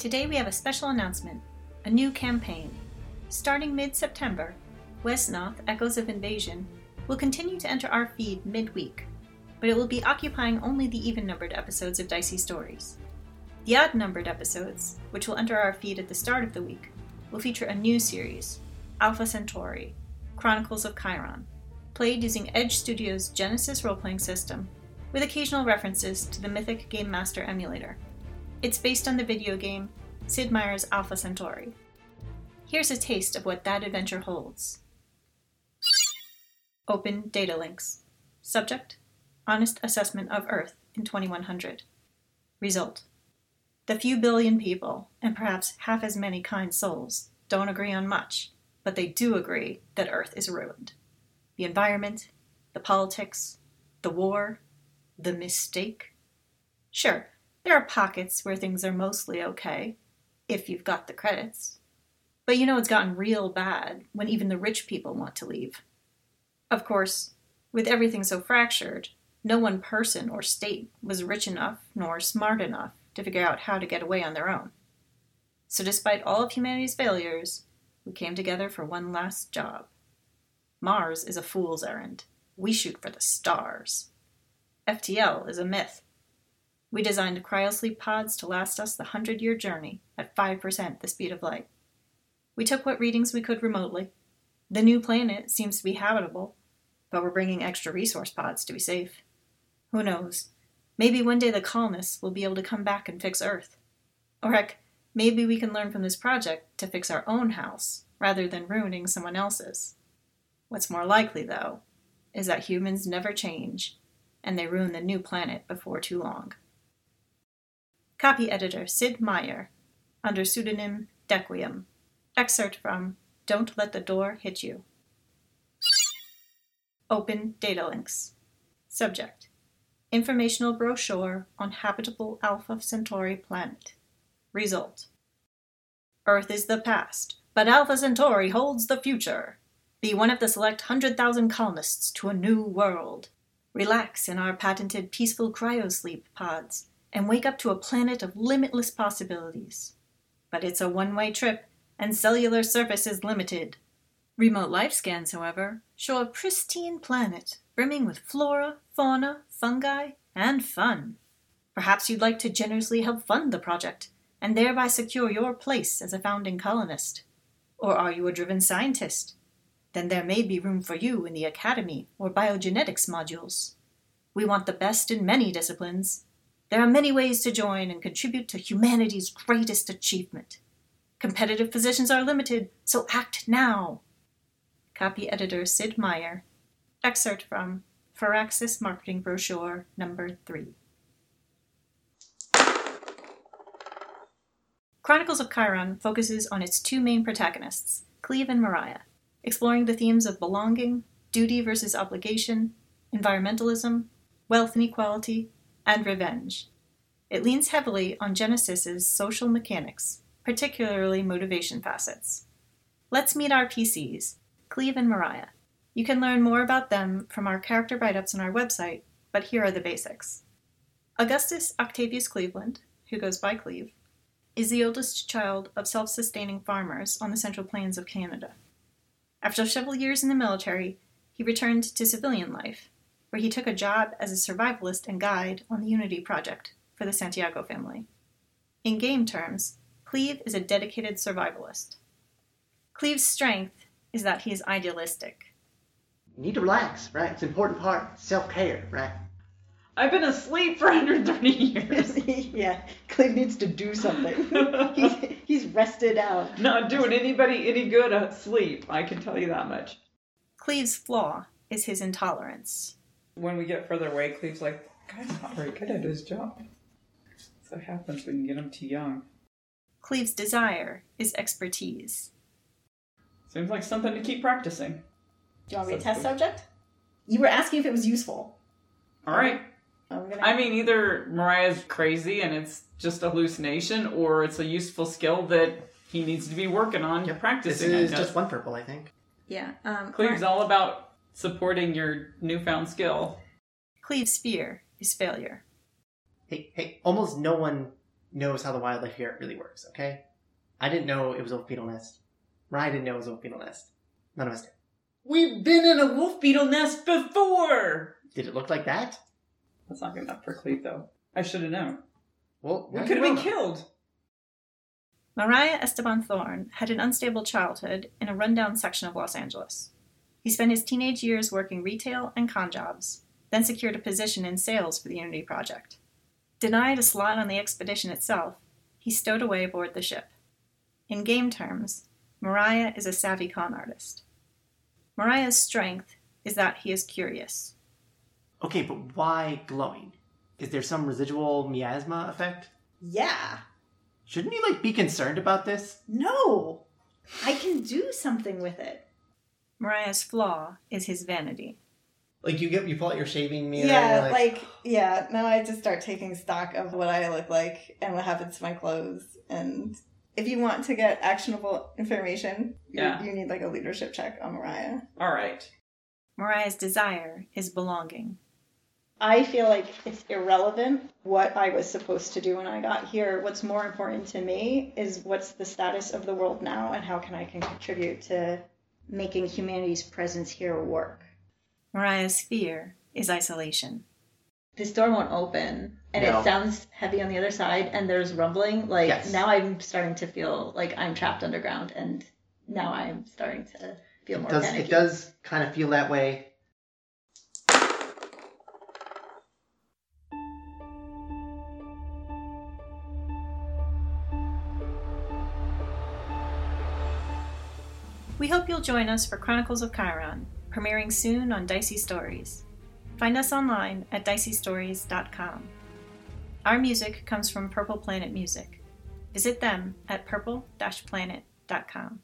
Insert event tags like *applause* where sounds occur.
Today we have a special announcement a new campaign. Starting mid September, Wesnoth Echoes of Invasion will continue to enter our feed mid-week, but it will be occupying only the even-numbered episodes of Dicey Stories. The odd-numbered episodes, which will enter our feed at the start of the week, will feature a new series, Alpha Centauri, Chronicles of Chiron, played using Edge Studios' Genesys role-playing system, with occasional references to the Mythic Game Master emulator. It's based on the video game Sid Meier's Alpha Centauri. Here's a taste of what that adventure holds. Open data links. Subject Honest assessment of Earth in 2100. Result The few billion people, and perhaps half as many kind souls, don't agree on much, but they do agree that Earth is ruined. The environment, the politics, the war, the mistake. Sure, there are pockets where things are mostly okay, if you've got the credits. But you know it's gotten real bad when even the rich people want to leave. Of course, with everything so fractured, no one person or state was rich enough nor smart enough to figure out how to get away on their own. So, despite all of humanity's failures, we came together for one last job. Mars is a fool's errand. We shoot for the stars. FTL is a myth. We designed cryosleep pods to last us the hundred year journey at 5% the speed of light. We took what readings we could remotely. The new planet seems to be habitable, but we're bringing extra resource pods to be safe. Who knows? Maybe one day the colonists will be able to come back and fix Earth. Or heck, maybe we can learn from this project to fix our own house rather than ruining someone else's. What's more likely, though, is that humans never change, and they ruin the new planet before too long. Copy editor Syd Meijer, under pseudonym Dequiem. Excerpt from Don't Let the Door Hit You. Open data links. Subject Informational brochure on habitable Alpha Centauri planet. Result Earth is the past, but Alpha Centauri holds the future. Be one of the select 100,000 colonists to a new world. Relax in our patented peaceful cryosleep pods and wake up to a planet of limitless possibilities. But it's a one way trip, and cellular surface is limited. Remote life scans, however, show a pristine planet brimming with flora, fauna, fungi, and fun. Perhaps you'd like to generously help fund the project and thereby secure your place as a founding colonist. Or are you a driven scientist? Then there may be room for you in the academy or biogenetics modules. We want the best in many disciplines. There are many ways to join and contribute to humanity's greatest achievement. Competitive positions are limited, so act now. Copy editor Syd Meijer. Excerpt from Firaxis Marketing Brochure number 3. Chronicles of Chiron focuses on its two main protagonists, Cleve and Mariah, exploring the themes of belonging, duty versus obligation, environmentalism, wealth inequality, and revenge. It leans heavily on Genesys's social mechanics, particularly motivation facets. Let's meet our PCs, Cleve and Mariah. You can learn more about them from our character write ups on our website, but here are the basics. Augustus Octavius Cleveland, who goes by Cleve, is the oldest child of self sustaining farmers on the Central Plains of Canada. After several years in the military, he returned to civilian life, where he took a job as a survivalist and guide on the Unity Project for the Santiago family. In game terms, Cleve is a dedicated survivalist. Cleve's strength is that he is idealistic. You need to relax, right? It's an important part. Self care, right? I've been asleep for *laughs* 130 years. *laughs* yeah, Cleve needs to do something. *laughs* he's, he's rested out. Not doing anybody any good asleep, I can tell you that much. Cleve's flaw is his intolerance. When we get further away, Cleve's like, guy's not very good at his job. So it happens when you get him too young. Cleve's desire is expertise. Seems like something to keep practicing. Do you want me to Sounds test subject? You were asking if it was useful. All right. I'm gonna. I mean, either Mariah's crazy and it's just a hallucination, or it's a useful skill that he needs to be working on This practicing. This is just one purple, I think. Yeah, um, Cleve's all about supporting your newfound skill. Cleve's fear is failure. Hey, hey, almost no one knows how the wildlife here really works, okay? I didn't know it was a wolf beetle nest. Ryan didn't know it was a wolf beetle nest. None of us did. We've been in a wolf beetle nest before! Did it look like that? That's not good enough for Cleve, though. I should have known. Well, We could have been killed. Mariah Esteban Thorne had an unstable childhood in a rundown section of Los Angeles. He spent his teenage years working retail and con jobs, then secured a position in sales for the Unity Project. Denied a slot on the expedition itself, he stowed away aboard the ship. In game terms, Mariah is a savvy con artist. Mariah's strength is that he is curious. Okay, but why glowing? Is there some residual miasma effect? Yeah. Shouldn't you like be concerned about this? No. I can do something with it. Mariah's flaw is his vanity. Like you get you pull out your shaving mirror. yeah, you're like, yeah. Now I just start taking stock of what I look like and what happens to my clothes. And if you want to get actionable information, you- Yeah. you need like a leadership check on Mariah. Alright. Mariah's desire is belonging. I feel like it's irrelevant what I was supposed to do when I got here. What's more important to me is what's the status of the world now and how can I can contribute to making humanity's presence here work. Mariah's fear is isolation. This door won't open and No. it sounds heavy on the other side and there's rumbling. Like Yes. now I'm starting to feel like I'm trapped underground and now I'm starting to feel It more does panicky. it does kind of feel that way. We hope you'll join us for Chronicles of Chiron, premiering soon on Dicey Stories. Find us online at diceystories.com. Our music comes from Purple Planet Music. Visit them at purple-planet.com.